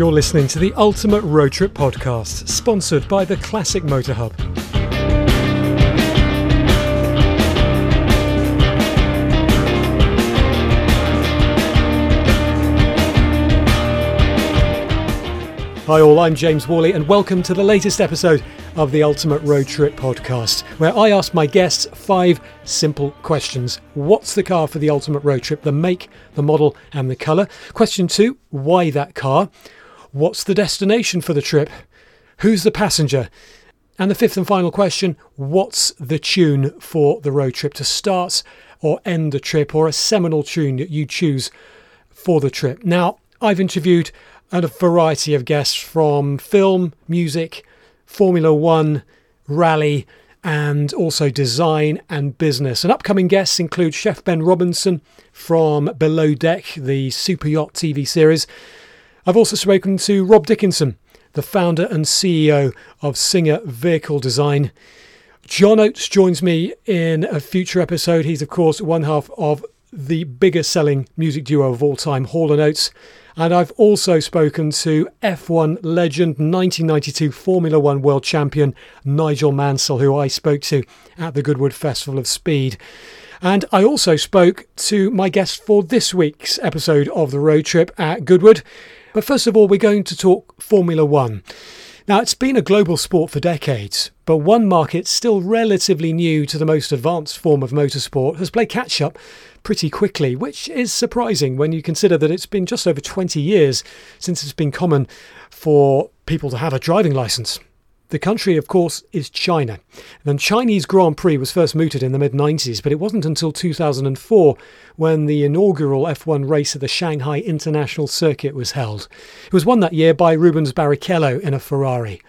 You're listening to the Ultimate Road Trip Podcast, sponsored by the Classic Motor Hub. Hi, all, I'm James Worley, and welcome to the latest episode of the Ultimate Road Trip podcast, where I ask my guests five simple questions. What's the car for the ultimate road trip? The make, the model, and the colour. Question two, why that car? What's the destination for the trip? Who's the passenger? And the fifth and final question, what's the tune for the road trip to start or end the trip, or a seminal tune that you choose for the trip? Now, I've interviewed a variety of guests from film, music, Formula One, rally, and also design and business. And upcoming guests include Chef Ben Robinson from Below Deck, the super yacht TV series. I've also spoken to Rob Dickinson, the founder and CEO of Singer Vehicle Design. John Oates joins me in a future episode. He's, of course, one half of the biggest selling music duo of all time, Hall and Oates. And I've also spoken to F1 legend, 1992 Formula One world champion Nigel Mansell, who I spoke to at the Goodwood Festival of Speed. And I also spoke to my guest for this week's episode of the road trip at Goodwood. But first of all, we're going to talk Formula One. Now, it's been a global sport for decades, but one market still relatively new to the most advanced form of motorsport has played catch up pretty quickly, which is surprising when you consider that it's been just over 20 years since it's been common for people to have a driving license. The country, of course, is China. The Chinese Grand Prix was first mooted in the mid 90s, but it wasn't until 2004 when the inaugural F1 race at the Shanghai International Circuit was held. It was won that year by Rubens Barrichello in a Ferrari.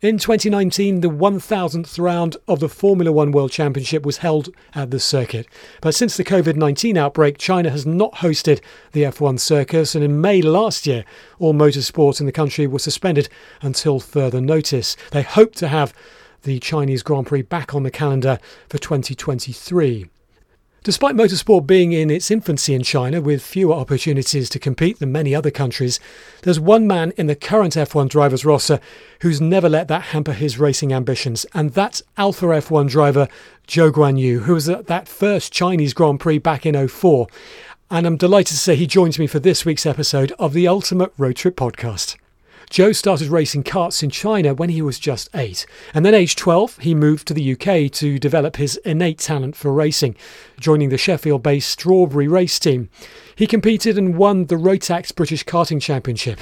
In 2019, the 1000th round of the Formula One World Championship was held at the circuit. But since the COVID 19 outbreak, China has not hosted the F1 circus, and in May last year, all motorsport in the country was suspended until further notice. They hope to have the Chinese Grand Prix back on the calendar for 2023. Despite motorsport being in its infancy in China with fewer opportunities to compete than many other countries, there's one man in the current F1 drivers roster who's never let that hamper his racing ambitions, and that's Alfa F1 driver Zhou Guanyu, who was at that first Chinese Grand Prix back in 04. And I'm delighted to say he joins me for this week's episode of the Ultimate Road Trip Podcast. Zhou started racing karts in China when he was just eight, and then aged 12, he moved to the UK to develop his innate talent for racing, joining the Sheffield based Strawberry race team. He competed and won the Rotax British Karting Championship.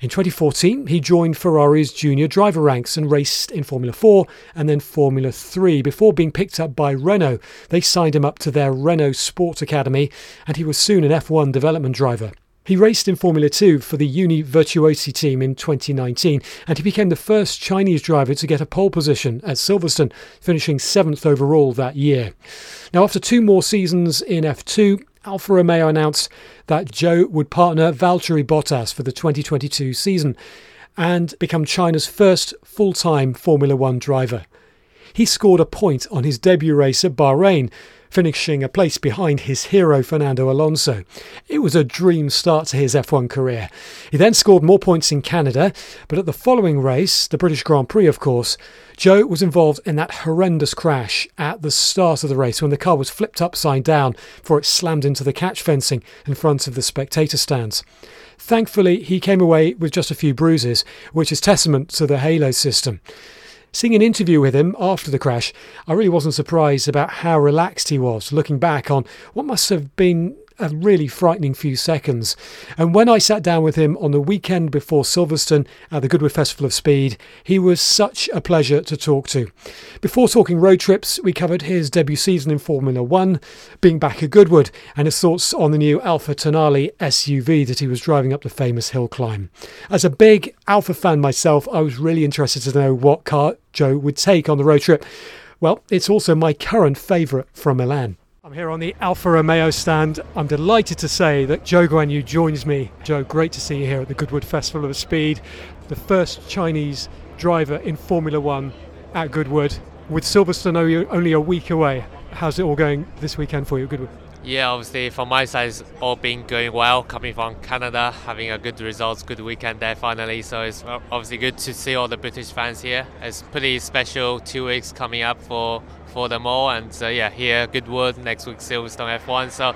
In 2014, he joined Ferrari's junior driver ranks and raced in Formula 4 and then Formula 3 before being picked up by Renault. They signed him up to their Renault Sport Academy and he was soon an F1 development driver. He raced in Formula 2 for the Uni Virtuosi team in 2019, and he became the first Chinese driver to get a pole position at Silverstone, finishing seventh overall that year. Now, after two more seasons in F2, Alfa Romeo announced that Zhou would partner Valtteri Bottas for the 2022 season and become China's first full time Formula One driver. He scored a point on his debut race at Bahrain, finishing a place behind his hero Fernando Alonso. It was a dream start to his F1 career. He then scored more points in Canada, but at the following race, the British Grand Prix, of course, Zhou was involved in that horrendous crash at the start of the race when the car was flipped upside down before it slammed into the catch fencing in front of the spectator stands. Thankfully, he came away with just a few bruises, which is testament to the Halo system. Seeing an interview with him after the crash, I really wasn't surprised about how relaxed he was, looking back on what must have been a really frightening few seconds. And when I sat down with him on the weekend before Silverstone at the Goodwood Festival of Speed, he was such a pleasure to talk to. Before talking road trips, we covered his debut season in Formula One, being back at Goodwood, and his thoughts on the new Alfa Tonale SUV that he was driving up the famous hill climb. As a big Alpha fan myself, I was really interested to know what car Zhou would take on the road trip. Well, it's also my current favourite from Milan. I'm here on the Alfa Romeo stand. I'm delighted to say that Zhou Guanyu joins me. Zhou, great to see you here at the Goodwood Festival of Speed, the first Chinese driver in Formula One at Goodwood, with Silverstone only a week away. how's it all going this weekend for you? Goodwood. Yeah, obviously from my side, it's all been going well. Coming from Canada, having a good results, good weekend there finally. So it's obviously good to see all the British fans here. It's pretty special two weeks coming up for for them all, and uh, yeah, here Goodwood next week Silverstone F1. So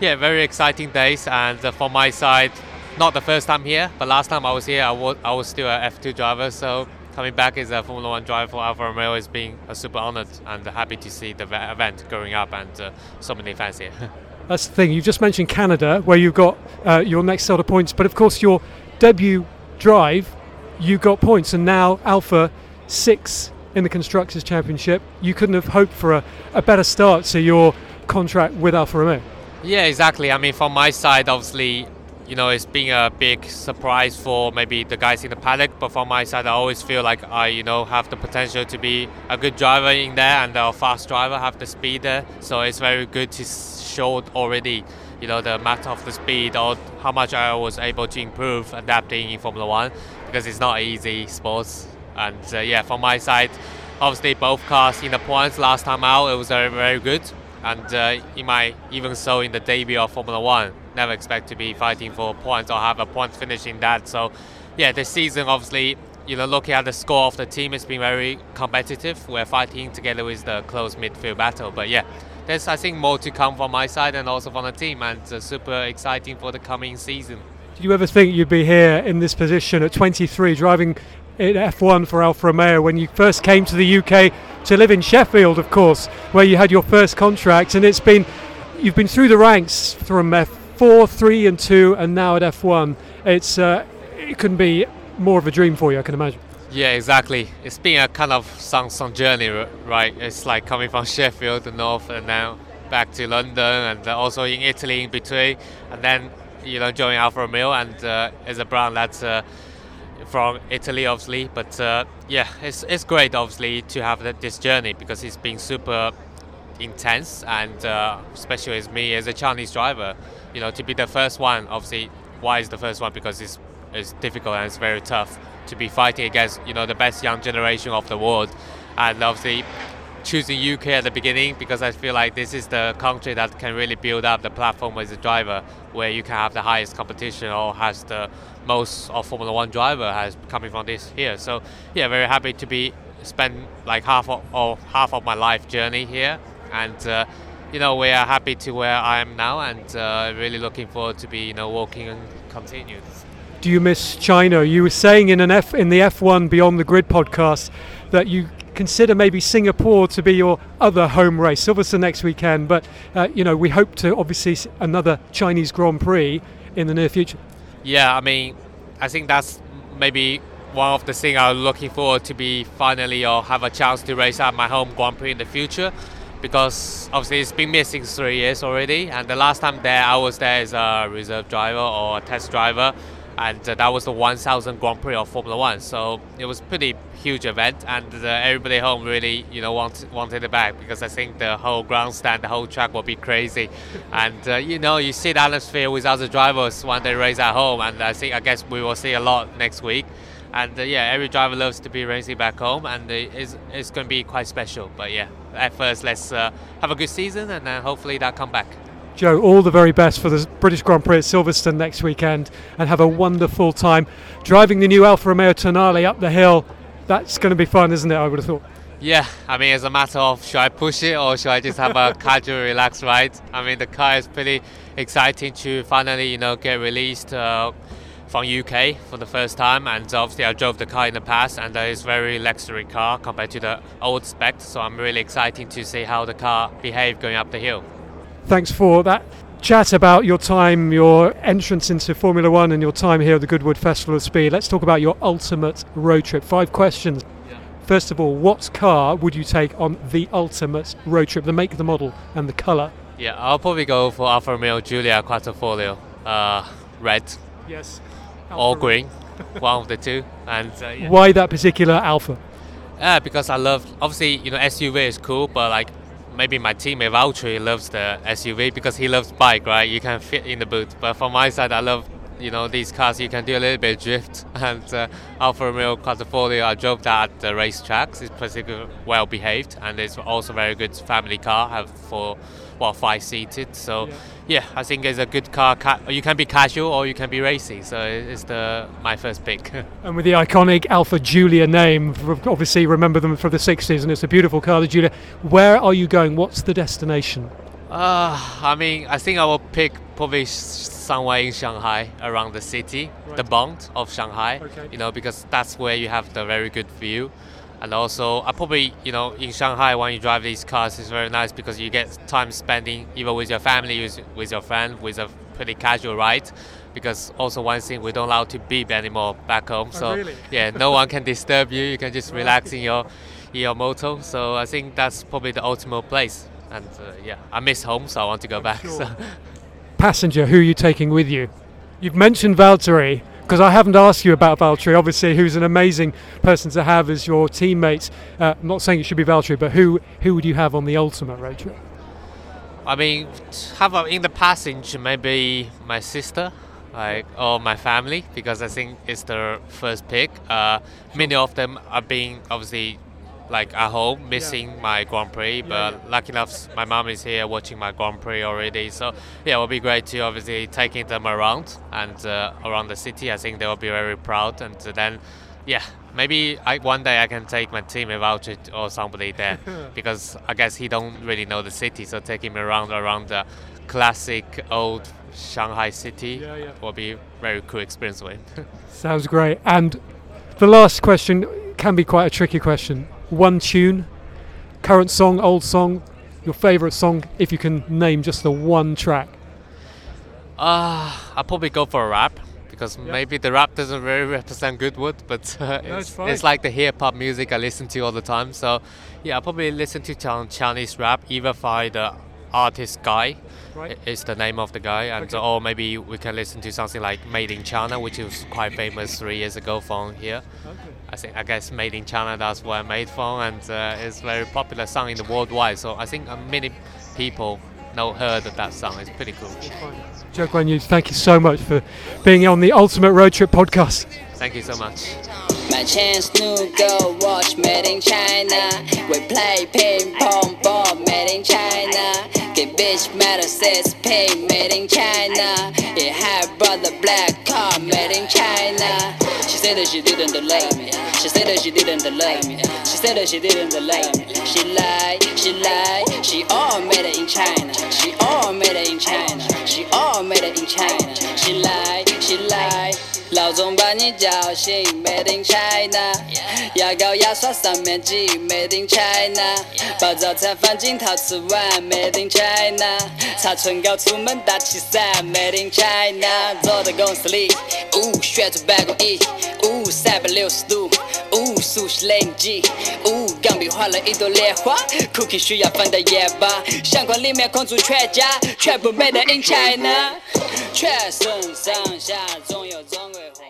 yeah, very exciting days. And uh, from my side, not the first time here, but last time I was here, I was I was still a F2 driver. So coming back as a Formula One driver for Alfa Romeo is being a super honored and happy to see the event going up and uh, so many fans here. That's the thing. You just mentioned Canada, where you've got uh, your next set of points, but of course your debut drive, you got points, and now Alfa six in the constructors championship. You couldn't have hoped for a, a better start to your contract with Alfa Romeo. Yeah, exactly. I mean, from my side, obviously, you know, it's been a big surprise for maybe the guys in the paddock. But from my side, I always feel like I, you know, have the potential to be a good driver in there and a fast driver, have the speed there. So it's very good to show already, you know, the matter of the speed or how much I was able to improve adapting in Formula One because it's not easy sports. And uh, yeah, from my side, obviously both cars in the points last time out, it was very, very good. And uh, in my even so in the debut of Formula One never expect to be fighting for points or have a point finish in that. So, yeah, this season obviously, you know, looking at the score of the team, it's been very competitive. We're fighting together with the close midfield battle. But yeah, there's I think more to come from my side and also from the team, and uh, super exciting for the coming season. Did you ever think you'd be here in this position at 23, driving in F1 for Alfa Romeo when you first came to the UK to live in Sheffield, of course, where you had your first contract, and it's been you've been through the ranks from F four, three, and two, and now at F1. It's uh, it couldn't be more of a dream for you, I can imagine. Yeah, exactly. It's been a kind of some some journey, right? It's like coming from Sheffield, the north, and now back to London, and also in Italy in between, and then you know joining Alfa Romeo, and uh, as a brand that's. Uh, from Italy, obviously, but uh, yeah, it's, it's great, obviously, to have this journey because it's been super intense, and uh, especially as me as a Chinese driver, you know, to be the first one. Obviously, why is the first one? Because it's it's difficult and it's very tough to be fighting against you know the best young generation of the world, and obviously choosing UK at the beginning because I feel like this is the country that can really build up the platform as a driver where you can have the highest competition or has the most of Formula One driver has coming from this here. So yeah, very happy to be spend like half of or half of my life journey here and uh, you know we are happy to where I am now, and uh, really looking forward to be you know working and continue. Do you miss China? You were saying in an F in the F1 Beyond the Grid podcast that you consider maybe Singapore to be your other home race. Silverstone next weekend, but uh, you know we hope to obviously another Chinese Grand Prix in the near future. Yeah, I mean, I think that's maybe one of the things I'm looking forward to be finally or have a chance to race at my home Grand Prix in the future because obviously it's been missing three years already. And the last time there, I was there as a reserve driver or a test driver, and uh, that was the 1000 Grand Prix of Formula One. So it was pretty huge event, and uh, everybody home really, you know, wanted wanted it back because I think the whole grandstand, the whole track will be crazy, and uh, you know, you see the atmosphere with other drivers when they race at home, and I think I guess we will see a lot next week and uh, yeah, every driver loves to be racing back home, and it's, it's going to be quite special. But yeah, at first, let's uh, have a good season, and uh, hopefully that come back. Zhou, all the very best for the British Grand Prix at Silverstone next weekend, and have a wonderful time driving the new Alfa Romeo Tonale up the hill. That's going to be fun, isn't it? I would have thought. Yeah, I mean, it's a matter of should I push it or should I just have a casual, relaxed ride? I mean, the car is pretty exciting to finally, you know, get released. Uh, from UK for the first time, and obviously I drove the car in the past, and it's very luxury car compared to the old spec. So I'm really excited to see how the car behave going up the hill. Thanks for that chat about your time, your entrance into Formula One, and your time here at the Goodwood Festival of Speed. Let's talk about your ultimate road trip. Five questions. Yeah. First of all, what car would you take on the ultimate road trip? The make, the model, and the colour. Yeah, I'll probably go for Alfa Romeo Giulia Quadrifoglio, uh, red. Yes or green, one of the two. And uh, yeah. why that particular Alfa? Yeah, because I love obviously you know SUV is cool, but like maybe my teammate Valtteri loves the SUV because he loves bike, right? You can fit in the boot. But from my side, I love you know these cars you can do a little bit of drift and uh, Alfa Romeo Quadrifoglio I drove that at the racetracks it's particularly well behaved and it's also very good family car have for well five seated so yeah. yeah. I think it's a good car you can be casual or you can be racy so it's the my first pick and with the iconic Alfa Giulia name obviously remember them from the 60s and it's a beautiful car the Giulia. where are you going what's the destination uh, I mean, I think I will pick probably somewhere in Shanghai, around the city, right. the Bund of Shanghai. Okay. You know, because that's where you have the very good view. And also, I probably, you know, in Shanghai when you drive these cars, it's very nice because you get time spending either with your family, with, with your friend, with a pretty casual ride. Because also one thing we don't allow to beep anymore back home. Oh, so really? yeah, no one can disturb you. You can just relax in your in your motor. So I think that's probably the ultimate place and uh, yeah, I miss home, so I want to go back. Sure. So. Passenger, who are you taking with you? You've mentioned Valtteri because I haven't asked you about Valtteri. Obviously, who's an amazing person to have as your teammate. Uh, I'm not saying it should be Valtteri, but who who would you have on the ultimate road trip? I mean, have in the passenger maybe my sister, like or my family, because I think it's the first pick. Uh, many of them are being obviously like at home missing yeah. my Grand Prix, but yeah, yeah. lucky enough, my mom is here watching my Grand Prix already. So yeah, it will be great to obviously taking them around and uh, around the city. I think they will be very proud, and then yeah, maybe I, one day I can take my team without it or somebody there because I guess he don't really know the city, so taking him around around the classic old Shanghai city yeah, yeah. will be very cool experience for him. Sounds great. And the last question can be quite a tricky question one tune, current song, old song, your favourite song, if you can name just the one track? Uh, I'll probably go for a rap because yep. maybe the rap doesn't really represent Goodwood, but uh, no, it's, it's, like the hip hop music I listen to all the time. So, yeah, I'll probably listen to Chinese rap either by the artist Guy right. is the name of the guy, and okay. or maybe we can listen to something like Made in China, which was quite famous three years ago from here. Okay. I think I guess Made in China that's where I'm made from, and uh, it's very popular song in the worldwide. So I think uh, many people know heard of that song. It's pretty cool. Zhou Guanyu, thank you so much for being on the Ultimate Road Trip podcast. Thank you so much. My chance to go watch Made in China. We play ping pong ball Made in China. Get bitch metal says pay Made in China. It had brother black car Made in China. She said that she didn't love me. She said that she didn't love me. She said that she didn't love me. She lied, she lied. She all made it in China. She all made it in China. She all made it in China. She lied, she lied. 老总把你叫醒，Made in China，牙膏牙刷上面挤，Made in China，把早餐放进陶瓷碗，Made in China，擦唇膏出门打气伞，Made in China，坐在公司里，呜，旋转办公椅，呜，三百六十度，呜，熟悉零级，呜，钢笔画了一朵莲花，Cookie 需要放在夜吧，相框里面框住全家，全部 Made in China，全身上下总有中国。